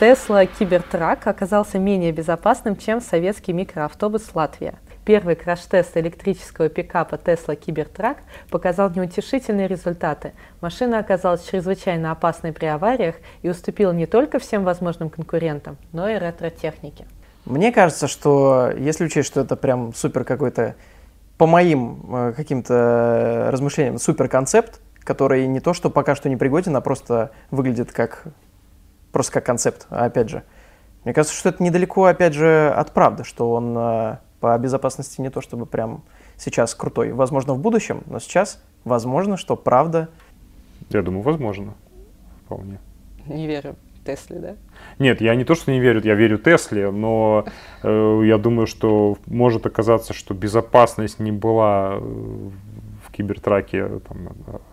Тесла Кибертрак оказался менее безопасным, чем советский микроавтобус Латвия. Первый краш-тест электрического пикапа Tesla Кибертрак показал неутешительные результаты. Машина оказалась чрезвычайно опасной при авариях и уступила не только всем возможным конкурентам, но и ретро-технике. Мне кажется, что если учесть, что это прям супер какой-то, по моим э, каким-то размышлениям, супер концепт, который не то, что пока что не пригоден, а просто выглядит как просто как концепт, а опять же. Мне кажется, что это недалеко, опять же, от правды, что он э, по безопасности не то чтобы прям сейчас крутой. Возможно, в будущем, но сейчас возможно, что правда Я думаю, возможно. Вполне. Не верю Тесле, да? Нет, я не то, что не верю, я верю Тесле, но э, я думаю, что может оказаться, что безопасность не была э, в кибертраке там,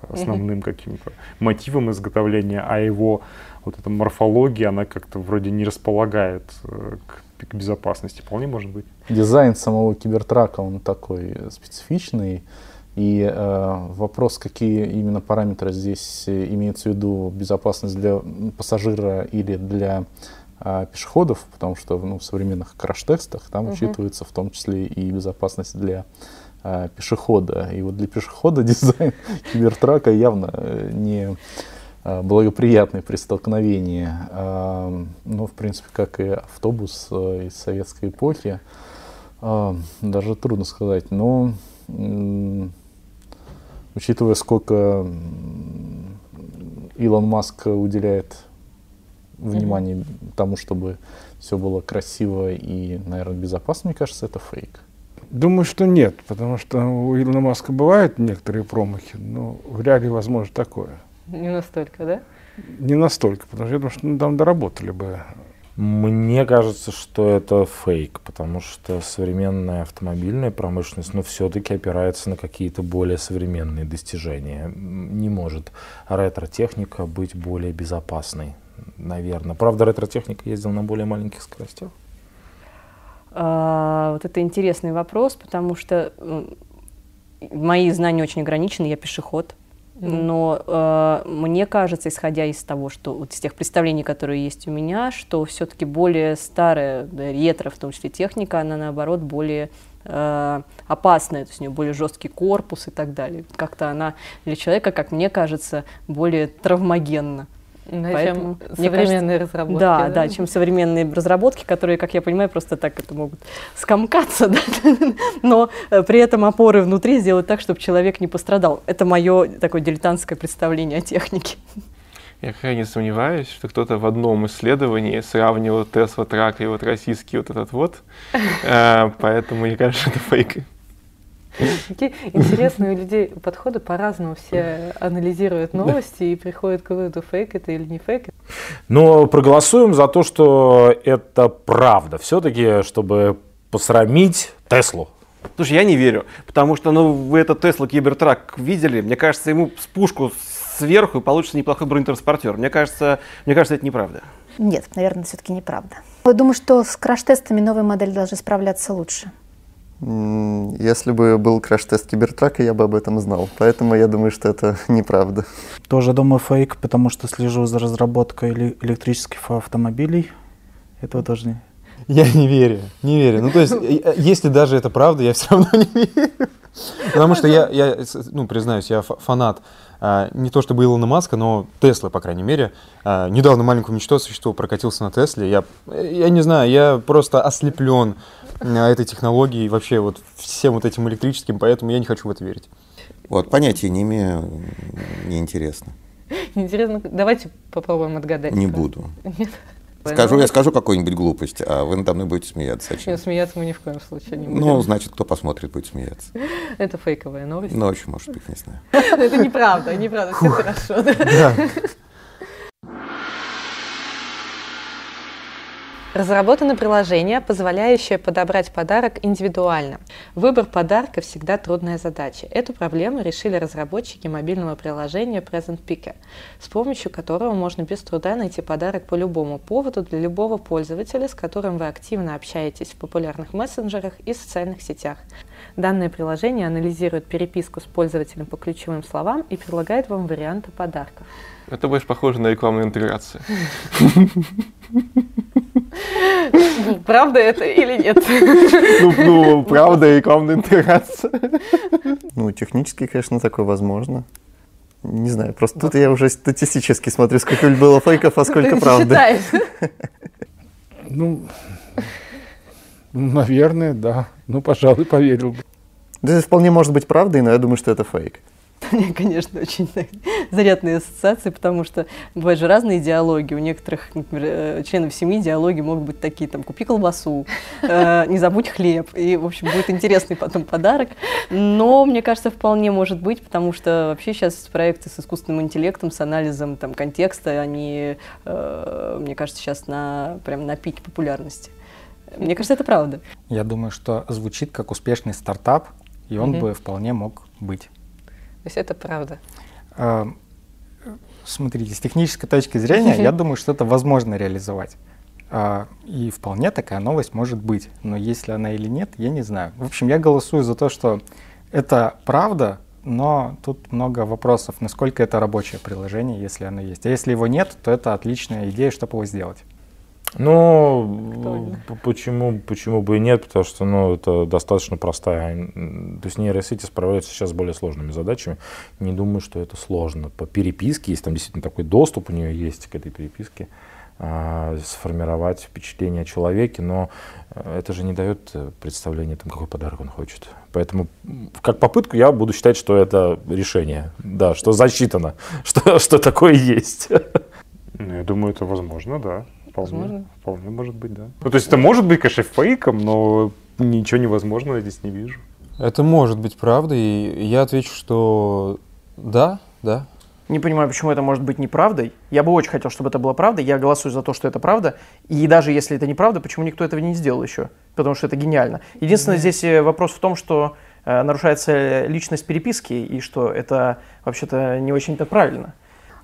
основным каким-то мотивом изготовления, а его вот эта морфология, она как-то вроде не располагает э, к, к безопасности. Вполне может быть. Дизайн самого кибертрака, он такой специфичный. И э, вопрос, какие именно параметры здесь имеются в виду, безопасность для пассажира или для э, пешеходов, потому что ну, в современных краш-тестах там Мгм. учитывается в том числе и безопасность для э, пешехода. И вот для пешехода дизайн кибертрака явно э, не э, благоприятный при столкновении. А, Ну, в принципе, как и автобус э, из советской эпохи. Даже трудно сказать. Но учитывая, сколько Илон Маск уделяет внимания тому, чтобы все было красиво и, наверное, безопасно, мне кажется, это фейк. Думаю, что нет, потому что у Илона Маска бывают некоторые промахи, но вряд ли возможно такое. Не настолько, да? Не настолько, потому что я думаю, что ну, там доработали бы. Мне кажется, что это фейк, потому что современная автомобильная промышленность, ну, все-таки опирается на какие-то более современные достижения. Не может ретро-техника быть более безопасной, наверное. Правда, ретро-техника ездила на более маленьких скоростях. А, вот это интересный вопрос, потому что мои знания очень ограничены, я пешеход. Но э, мне кажется, исходя из того, что вот из тех представлений, которые есть у меня, что все-таки более старая, да, ретро, в том числе техника, она наоборот более э, опасная, то есть у нее более жесткий корпус и так далее. Как-то она для человека, как мне кажется, более травмогенна. Да, Поэтому, чем современные кажется, разработки, Да, да? да, чем современные разработки, которые, как я понимаю, просто так это могут скомкаться, да, но э, при этом опоры внутри сделать так, чтобы человек не пострадал. Это мое такое дилетантское представление о технике. Я крайне сомневаюсь, что кто-то в одном исследовании сравнивал Тесла Трак и вот российский вот этот вот. Э, Поэтому мне кажется, это фейк. Какие интересные у людей подходы по-разному. Все анализируют новости и приходят к выводу, фейк это или не фейк. Но проголосуем за то, что это правда. Все-таки, чтобы посрамить Теслу. Слушай, я не верю, потому что, ну, вы этот Tesla Кибертрак видели, мне кажется, ему с пушку сверху и получится неплохой бронетранспортер. Мне кажется, мне кажется, это неправда. Нет, наверное, все-таки неправда. Я думаю, что с краш-тестами новые модели должны справляться лучше. Если бы был краш-тест Кибертрака, я бы об этом знал. Поэтому я думаю, что это неправда. Тоже думаю фейк, потому что слежу за разработкой эле- электрических автомобилей. Этого тоже не... Я не верю, не верю. Ну, то есть, э, если даже это правда, я все равно не верю. Потому что я, я ну, признаюсь, я фа- фанат не то чтобы Илона Маска, но Теслы, по крайней мере. А, недавно маленькое ничто существо прокатился на Тесле. Я, я не знаю, я просто ослеплен а, этой технологией, вообще вот всем вот этим электрическим, поэтому я не хочу в это верить. Вот, понятия не имею, неинтересно. Интересно, давайте попробуем отгадать. Не буду. Нет? Скажу, я скажу какую-нибудь глупость, а вы надо мной будете смеяться. Зачем? Нет, смеяться мы ни в коем случае не будем. Ну, значит, кто посмотрит, будет смеяться. Это фейковая новость. Ночью, может быть, не знаю. Это неправда, неправда, все хорошо. Разработано приложение, позволяющее подобрать подарок индивидуально. Выбор подарка всегда трудная задача. Эту проблему решили разработчики мобильного приложения Present Picker, с помощью которого можно без труда найти подарок по любому поводу для любого пользователя, с которым вы активно общаетесь в популярных мессенджерах и социальных сетях. Данное приложение анализирует переписку с пользователем по ключевым словам и предлагает вам варианты подарков. Это больше похоже на рекламную интеграцию. Правда это или нет? Ну, ну, правда, рекламная интеграция. Ну, технически, конечно, такое возможно. Не знаю, просто тут я уже статистически смотрю, сколько было фейков, а сколько правды. Ну, наверное, да. Ну, пожалуй, поверил бы. Да, это вполне может быть правдой, но я думаю, что это фейк. У меня, конечно, очень зарядные ассоциации, потому что бывают же разные диалоги. У некоторых, например, э, членов семьи диалоги могут быть такие, там, купи колбасу, э, не забудь хлеб. И, в общем, будет интересный потом подарок. Но, мне кажется, вполне может быть, потому что вообще сейчас проекты с искусственным интеллектом, с анализом там, контекста, они, э, мне кажется, сейчас на, прям на пике популярности. Мне кажется, это правда. Я думаю, что звучит как успешный стартап, и он бы вполне мог быть. То есть это правда. А, смотрите, с технической точки зрения, я думаю, что это возможно реализовать. А, и вполне такая новость может быть. Но если она или нет, я не знаю. В общем, я голосую за то, что это правда, но тут много вопросов, насколько это рабочее приложение, если оно есть. А если его нет, то это отличная идея, чтобы его сделать. Ну, почему, почему бы и нет, потому что ну, это достаточно простая. То есть нейросети справляются сейчас с более сложными задачами. Не думаю, что это сложно. По переписке, если там действительно такой доступ у нее есть к этой переписке, а, сформировать впечатление о человеке, но э, это же не дает э, представления, там, какой подарок он хочет. Поэтому как попытку я буду считать, что это решение, да, что засчитано, что, что такое есть. Ну, я думаю, это возможно, да. Вполне, возможно. Вполне может быть, да. Ну, то есть это может быть, конечно, фейком, но ничего невозможного я здесь не вижу. Это может быть правдой, и я отвечу, что да, да. Не понимаю, почему это может быть неправдой. Я бы очень хотел, чтобы это было правдой. Я голосую за то, что это правда. И даже если это неправда, почему никто этого не сделал еще? Потому что это гениально. Единственное, mm-hmm. здесь э, вопрос в том, что э, нарушается личность переписки, и что это вообще-то не очень-то правильно.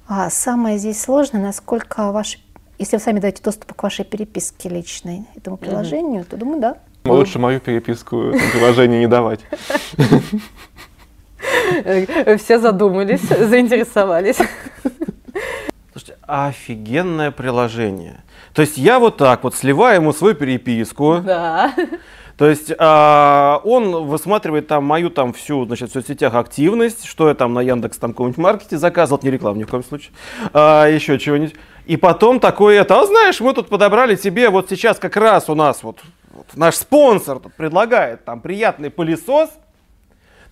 А самое здесь сложное, насколько ваши если вы сами даете доступ к вашей переписке личной этому приложению, mm-hmm. то думаю, да. Лучше мою переписку этому приложению не давать. Все задумались, заинтересовались. Слушайте, офигенное приложение. То есть я вот так вот сливаю ему свою переписку. Да. То есть а, он высматривает там мою там всю, значит, в соцсетях активность, что я там на Яндекс там каком-нибудь маркете заказывал, не рекламу ни в коем случае, а, еще чего-нибудь. И потом такое это, а знаешь, мы тут подобрали тебе вот сейчас как раз у нас вот, вот наш спонсор тут предлагает там приятный пылесос,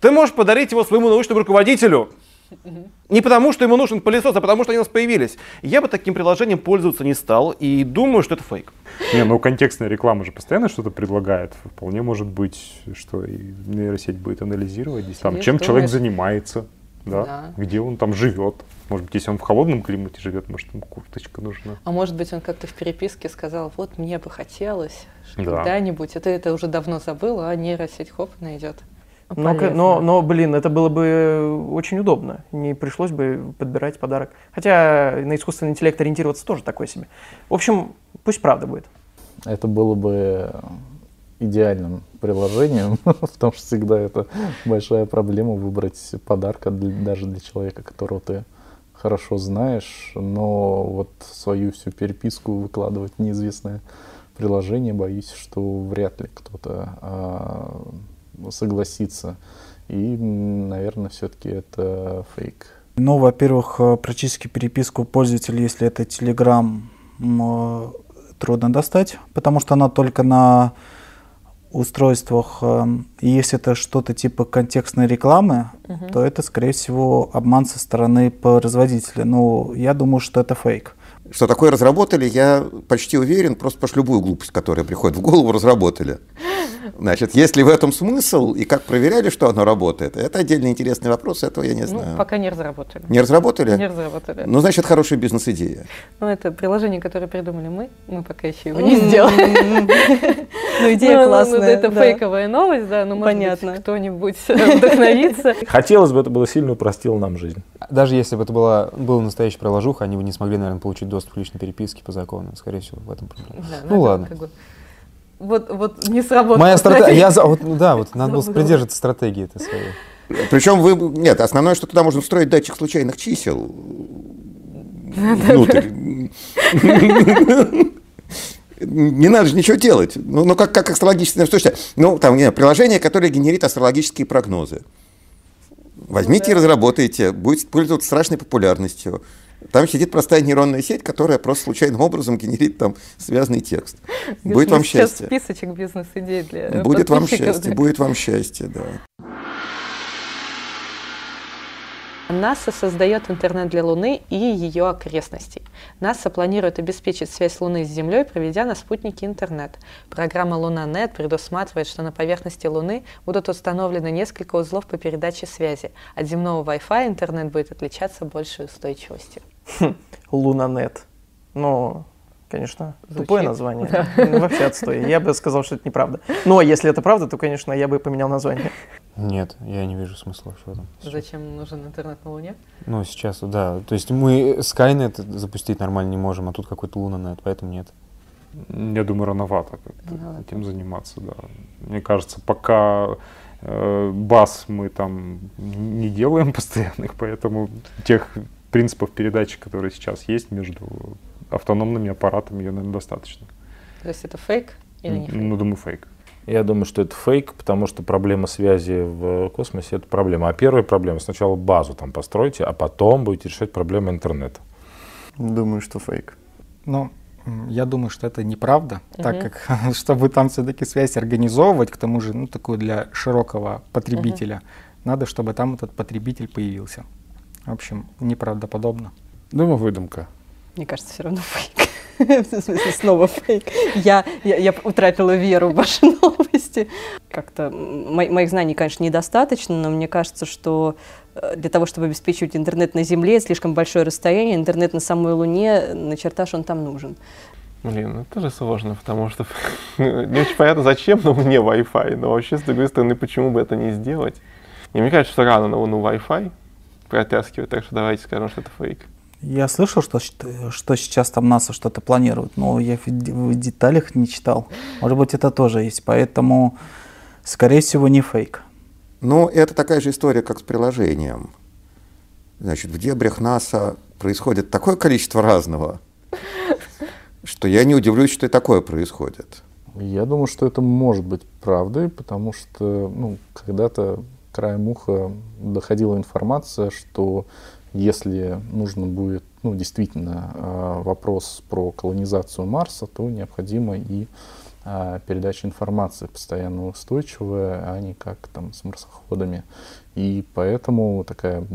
ты можешь подарить его своему научному руководителю. Не потому, что ему нужен пылесос, а потому, что они у нас появились. Я бы таким приложением пользоваться не стал и думаю, что это фейк. Не, ну контекстная реклама же постоянно что-то предлагает. Вполне может быть, что и нейросеть будет анализировать, там, чем человек занимается, да? да, где он там живет. Может быть, если он в холодном климате живет, может, ему курточка нужна. А может быть, он как-то в переписке сказал, вот мне бы хотелось да. когда-нибудь, это, это уже давно забыл, а нейросеть хоп найдет. Но, но, но, блин, это было бы очень удобно. Не пришлось бы подбирать подарок. Хотя на искусственный интеллект ориентироваться тоже такой себе. В общем, пусть правда будет. Это было бы идеальным приложением, потому что всегда это большая проблема выбрать подарка для, даже для человека, которого ты хорошо знаешь, но вот свою всю переписку выкладывать неизвестное приложение, боюсь, что вряд ли кто-то а, согласиться. И, наверное, все-таки это фейк. Ну, во-первых, э, практически переписку пользователя, если это Telegram, э, трудно достать, потому что она только на устройствах. Э, и если это что-то типа контекстной рекламы, угу. то это, скорее всего, обман со стороны производителя. Ну, я думаю, что это фейк. Что такое разработали, я почти уверен, просто потому что любую глупость, которая приходит в голову, разработали. Значит, есть ли в этом смысл и как проверяли, что оно работает, это отдельно интересный вопрос, этого я не знаю. Ну, пока не разработали. Не разработали? Не разработали. Ну, значит, хорошая бизнес-идея. Ну, это приложение, которое придумали мы, мы пока еще его не сделали. Ну, идея классная. Это фейковая новость, да, но может быть кто-нибудь вдохновится. Хотелось бы, это было сильно упростило нам жизнь. Даже если бы это была, был настоящий приложуха, они бы не смогли, наверное, получить доступ к личной переписке по закону. Скорее всего, в этом проблема. Да, Ну ладно. как бы- Вот, вот не сработало. Моя стратегия, я за, вот, ну да, вот надо было придерживаться стратегии этой своей. Причем вы, нет, основное, что туда можно встроить датчик случайных чисел внутрь. Не надо же ничего делать. Ну, ну как, как астрологическое, слушайте, ну, там, не знаю, приложение, которое генерит астрологические прогнозы. Возьмите и разработайте, будет пользоваться страшной популярностью. Там сидит простая нейронная сеть, которая просто случайным образом генерит там связанный текст. Будет вам счастье. списочек бизнес-идей для Будет вам счастье, да. будет вам счастье, да. НАСА создает интернет для Луны и ее окрестностей. НАСА планирует обеспечить связь Луны с Землей, проведя на спутнике интернет. Программа «Луна.нет» предусматривает, что на поверхности Луны будут установлены несколько узлов по передаче связи. От земного Wi-Fi интернет будет отличаться большей устойчивостью. Лунанет. Ну, конечно, Звучит. тупое название. Да. Вообще отстой. Я бы сказал, что это неправда. Но если это правда, то, конечно, я бы поменял название. Нет, я не вижу смысла в этом. Зачем нужен интернет на Луне? Ну, сейчас, да. То есть мы Skynet запустить нормально не можем, а тут какой-то Лунанет, поэтому нет. Я думаю, рановато как-то Рановато. этим заниматься, да. Мне кажется, пока э, баз мы там не делаем постоянных, поэтому тех принципов передачи, которые сейчас есть между автономными аппаратами, ее, наверное, достаточно. То есть это фейк или не фейк? Ну, думаю, фейк. Я думаю, что это фейк, потому что проблема связи в космосе это проблема. А первая проблема сначала базу там постройте, а потом будете решать проблемы интернета. Думаю, что фейк. Ну, я думаю, что это неправда, так Мгм. как чтобы там все-таки связь организовывать, к тому же, ну, такую для широкого потребителя, надо, чтобы там этот потребитель появился. В общем, неправдоподобно. Думаю, выдумка. Мне кажется, все равно фейк. В смысле, снова фейк. Я, я, я утратила веру в ваши новости. Как-то мо- моих знаний, конечно, недостаточно, но мне кажется, что э, для того, чтобы обеспечивать интернет на Земле, слишком большое расстояние, интернет на самой Луне, на чертаж он там нужен. Блин, ну это тоже сложно, потому что не очень понятно, зачем на Луне Wi-Fi, но вообще, с другой стороны, почему бы это не сделать? И мне кажется, что рано на Луну Wi-Fi протаскивать, так что давайте скажем, что это фейк. Я слышал, что, что сейчас там НАСА что-то планирует, но я в, де- в деталях не читал. Может быть, это тоже есть, поэтому, скорее всего, не фейк. Ну, это такая же история, как с приложением. Значит, в дебрях НАСА происходит такое количество разного, что я не удивлюсь, что и такое происходит. Я думаю, что это может быть правдой, потому что ну, когда-то краем уха доходила информация, что если нужно будет ну, действительно э, вопрос про колонизацию Марса, то необходимо и э, передача информации постоянно устойчивая, а не как там с марсоходами. И поэтому такая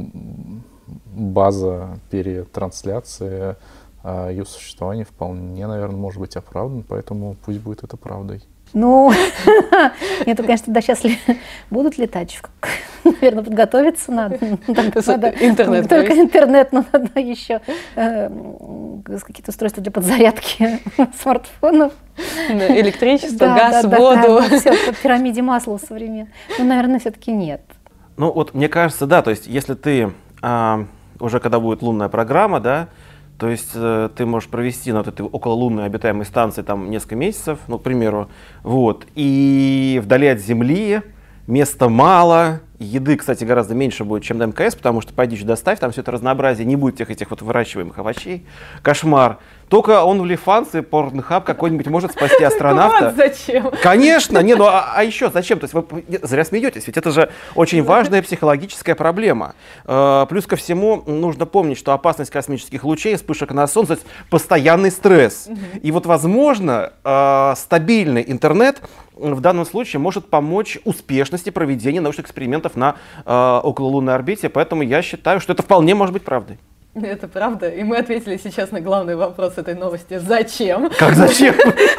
база перетрансляции э, ее существования вполне, наверное, может быть оправдан, поэтому пусть будет это правдой. Ну, нет, конечно, да, сейчас ли, будут летать, наверное, подготовиться надо. Интернет Только есть. интернет, но надо еще э, какие-то устройства для подзарядки смартфонов. Да, Электричество, Да, газ, да, да, воду. да, все по пирамиде масла современной. Ну, наверное, все-таки нет. Ну вот мне кажется, да, то есть если ты а, уже когда будет лунная программа, да, то есть э, ты можешь провести на вот этой окололунной обитаемой станции там несколько месяцев, ну, к примеру, вот, и вдали от Земли места мало, еды, кстати, гораздо меньше будет, чем на МКС, потому что пойди сюда доставь, там все это разнообразие, не будет всех этих вот выращиваемых овощей, кошмар. Только он в Лифанце, Порнхаб какой-нибудь может спасти астронавта. Вот зачем? Конечно, не, ну а, а еще зачем? То есть вы зря смеетесь, ведь это же очень важная психологическая проблема. Э, плюс ко всему нужно помнить, что опасность космических лучей, вспышек на Солнце, это постоянный стресс. И вот, возможно, э, стабильный интернет в данном случае может помочь успешности проведения научных экспериментов на э, окололунной орбите, поэтому я считаю, что это вполне может быть правдой. Это правда. И мы ответили сейчас на главный вопрос этой новости. Зачем? Как зачем?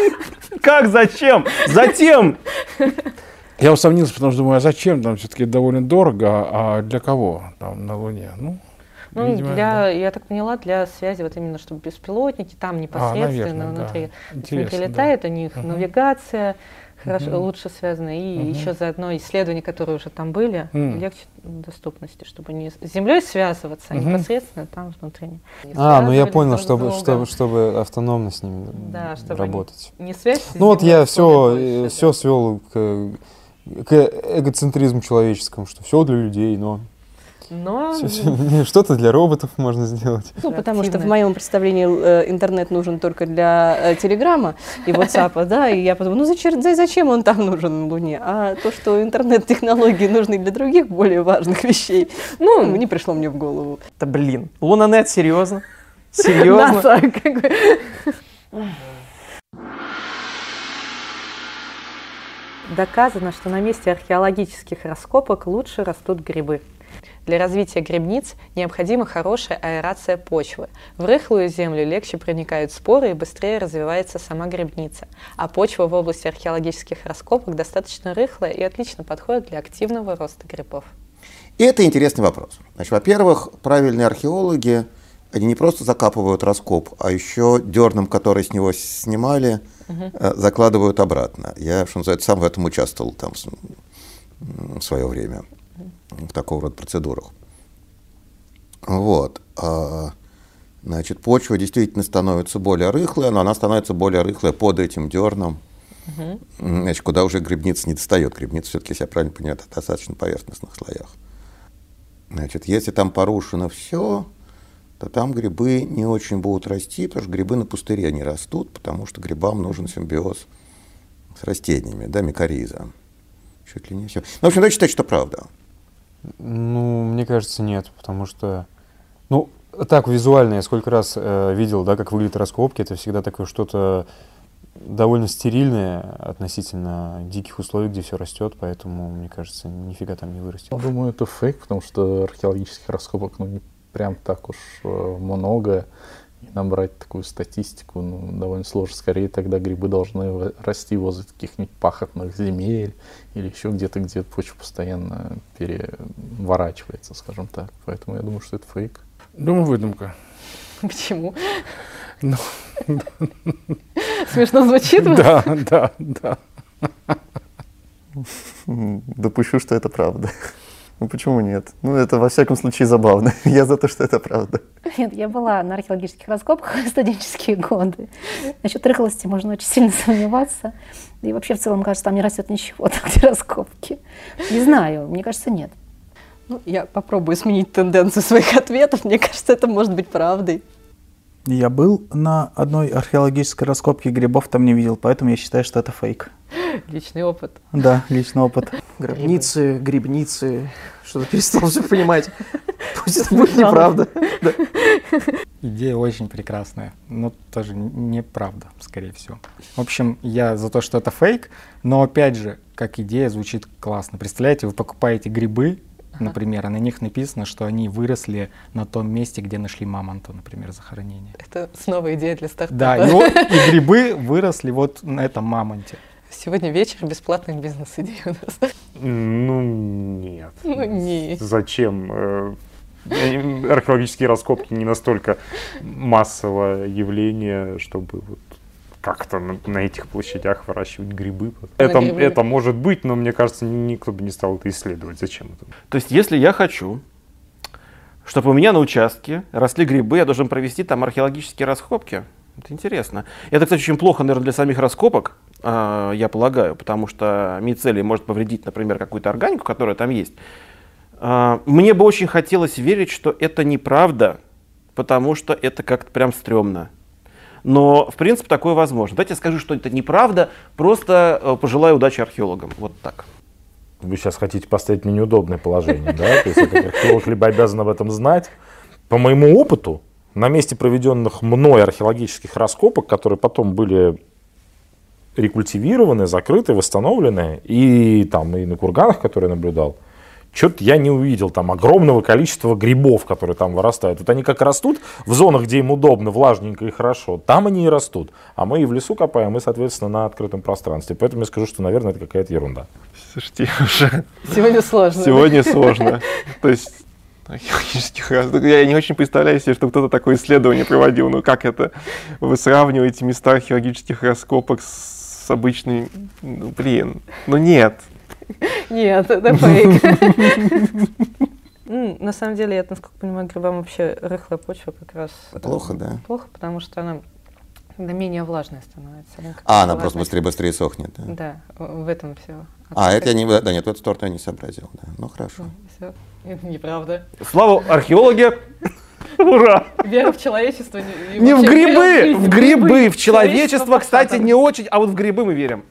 Как зачем? Затем! Я усомнился, потому что думаю, а зачем? Там все-таки довольно дорого, а для кого там на Луне? Ну, Ну, видимо, для, да. я так поняла, для связи, вот именно, чтобы беспилотники там непосредственно наверное, да. внутри Интересно, прилетает, у них Мгм. навигация хорошо, Мгм. лучше связана, и Мгм. еще заодно исследования, которые уже там были, М. легче доступности, чтобы не с Землей связываться, а Мгм. непосредственно там внутри. Не А, ну я понял, чтобы, чтобы, чтобы автономно с ними Да, чтобы не- работать. не связь с Ну вот Землей, я а все, все свел к, к эгоцентризму человеческому, что все для людей, но Но что-то для роботов можно сделать. Ну, потому что в моем представлении э, интернет нужен только для э, Телеграма и WhatsApp, да, и я подумала, ну зачем, за- зачем он там нужен на Луне? А то, что интернет-технологии нужны для других более важных вещей, ну, не пришло мне в голову. Да блин, Лунанет, серьезно? Серьезно? Доказано, что на месте археологических раскопок лучше растут грибы. Для развития грибниц необходима хорошая аэрация почвы. В рыхлую землю легче проникают споры и быстрее развивается сама грибница. А почва в области археологических раскопок достаточно рыхлая и отлично подходит для активного роста грибов. И это интересный вопрос. Во-первых, правильные археологи, они не просто закапывают раскоп, а еще дерном, который с него снимали, э, закладывают обратно. Я, что называется, сам в этом участвовал там в свое время, в такого рода процедурах. Вот. А, Значит, почва действительно становится более рыхлая, но она становится более рыхлая под этим дерном. М, Значит, куда уже грибница не достает. Грибница все-таки, если я правильно понимаю, это достаточно поверхностных слоях. Значит, если там порушено все, то там грибы не очень будут расти, потому что грибы на пустыре не растут, потому что грибам нужен симбиоз с растениями, да, микориза. Чуть ли не все. Ну, в общем, давайте считать, что правда. Ну, мне кажется, нет, потому что, ну, так визуально я сколько раз э, видел, да, как выглядят раскопки, это всегда такое что-то довольно стерильное относительно диких условий, где все растет, поэтому, мне кажется, нифига там не вырастет. Я думаю, это фейк, потому что археологических раскопок ну, не прям так уж э, много. И набрать такую статистику ну, довольно сложно. Скорее тогда грибы должны расти возле каких-нибудь пахотных земель или еще где-то, где почва постоянно переворачивается, скажем так. Поэтому я думаю, что это фейк. Думаю, выдумка. Почему? Ну, Смешно звучит? Да, да, да. Допущу, что это правда. Ну почему нет? Ну это во всяком случае забавно. Я за то, что это правда. Нет, я была на археологических раскопках в студенческие годы. Насчет рыхлости можно очень сильно сомневаться. И вообще в целом, кажется, там не растет ничего, там где раскопки. Не знаю, мне кажется, нет. Ну, я попробую сменить тенденцию своих ответов. Мне кажется, это может быть правдой. Я был на одной археологической раскопке грибов, там не видел, поэтому я считаю, что это фейк. Личный опыт. Да, личный опыт. Гробницы, грибницы, что-то перестал все понимать. Пусть это будет неправда. Да. Идея очень прекрасная, но тоже неправда, скорее всего. В общем, я за то, что это фейк, но опять же, как идея звучит классно. Представляете, вы покупаете грибы, например, а на них написано, что они выросли на том месте, где нашли мамонта, например, захоронение. Это снова идея для стартапа. Да, и, вот- и грибы выросли вот на этом мамонте. Сегодня вечер бесплатных бизнес-идей у нас. Ну, нет. Ну, нет. Зачем? Э, э, Археологические раскопки не настолько массовое явление, чтобы вот как-то на, на этих площадях выращивать грибы. Это, грибы. это может быть, но мне кажется, никто бы не стал это исследовать. Зачем это? То есть, если я хочу, чтобы у меня на участке росли грибы, я должен провести там археологические раскопки. Это интересно. Это, кстати, очень плохо, наверное, для самих раскопок, а, я полагаю, потому что мицелий может повредить, например, какую-то органику, которая там есть. А, Мне бы очень хотелось верить, что это неправда, потому что это как-то прям стрёмно. Но, в принципе, такое возможно. Давайте я скажу, что это неправда, просто э, пожелаю удачи археологам. Вот так. Вы сейчас хотите поставить мне неудобное положение, да? То есть я археолог либо обязан об этом знать. По моему опыту, на месте проведенных мной археологических раскопок, которые потом были рекультивированы, закрыты, восстановлены, и там и на курганах, которые наблюдал, что-то я не увидел там огромного количества грибов, которые там вырастают. Вот они как растут в зонах, где им удобно, влажненько и хорошо, там они и растут. А мы и в лесу копаем, и, соответственно, на открытом пространстве. Поэтому я скажу, что, наверное, это какая-то ерунда. Слушайте, уже... Сегодня сложно. Сегодня сложно. То есть археологических раз- Я не очень представляю себе, что кто-то такое исследование проводил. Ну как это? Вы сравниваете места археологических раскопок с обычной... Ну, блин, ну нет. Нет, это фейк. На самом деле, я, насколько понимаю, грибам вообще рыхлая почва как раз э, Плохо, да? Плохо, потому что она когда менее влажная становится. Она А, она влажная. просто быстрее-быстрее сохнет. Да. Да, в этом все. А, это я не, да, нет, в эту сторону я не сообразил. Да. Ну хорошо. Это неправда. Слава археологи! Ура! Вера в человечество. Не в грибы! В грибы! В человечество, кстати, не очень, а вот в грибы мы верим.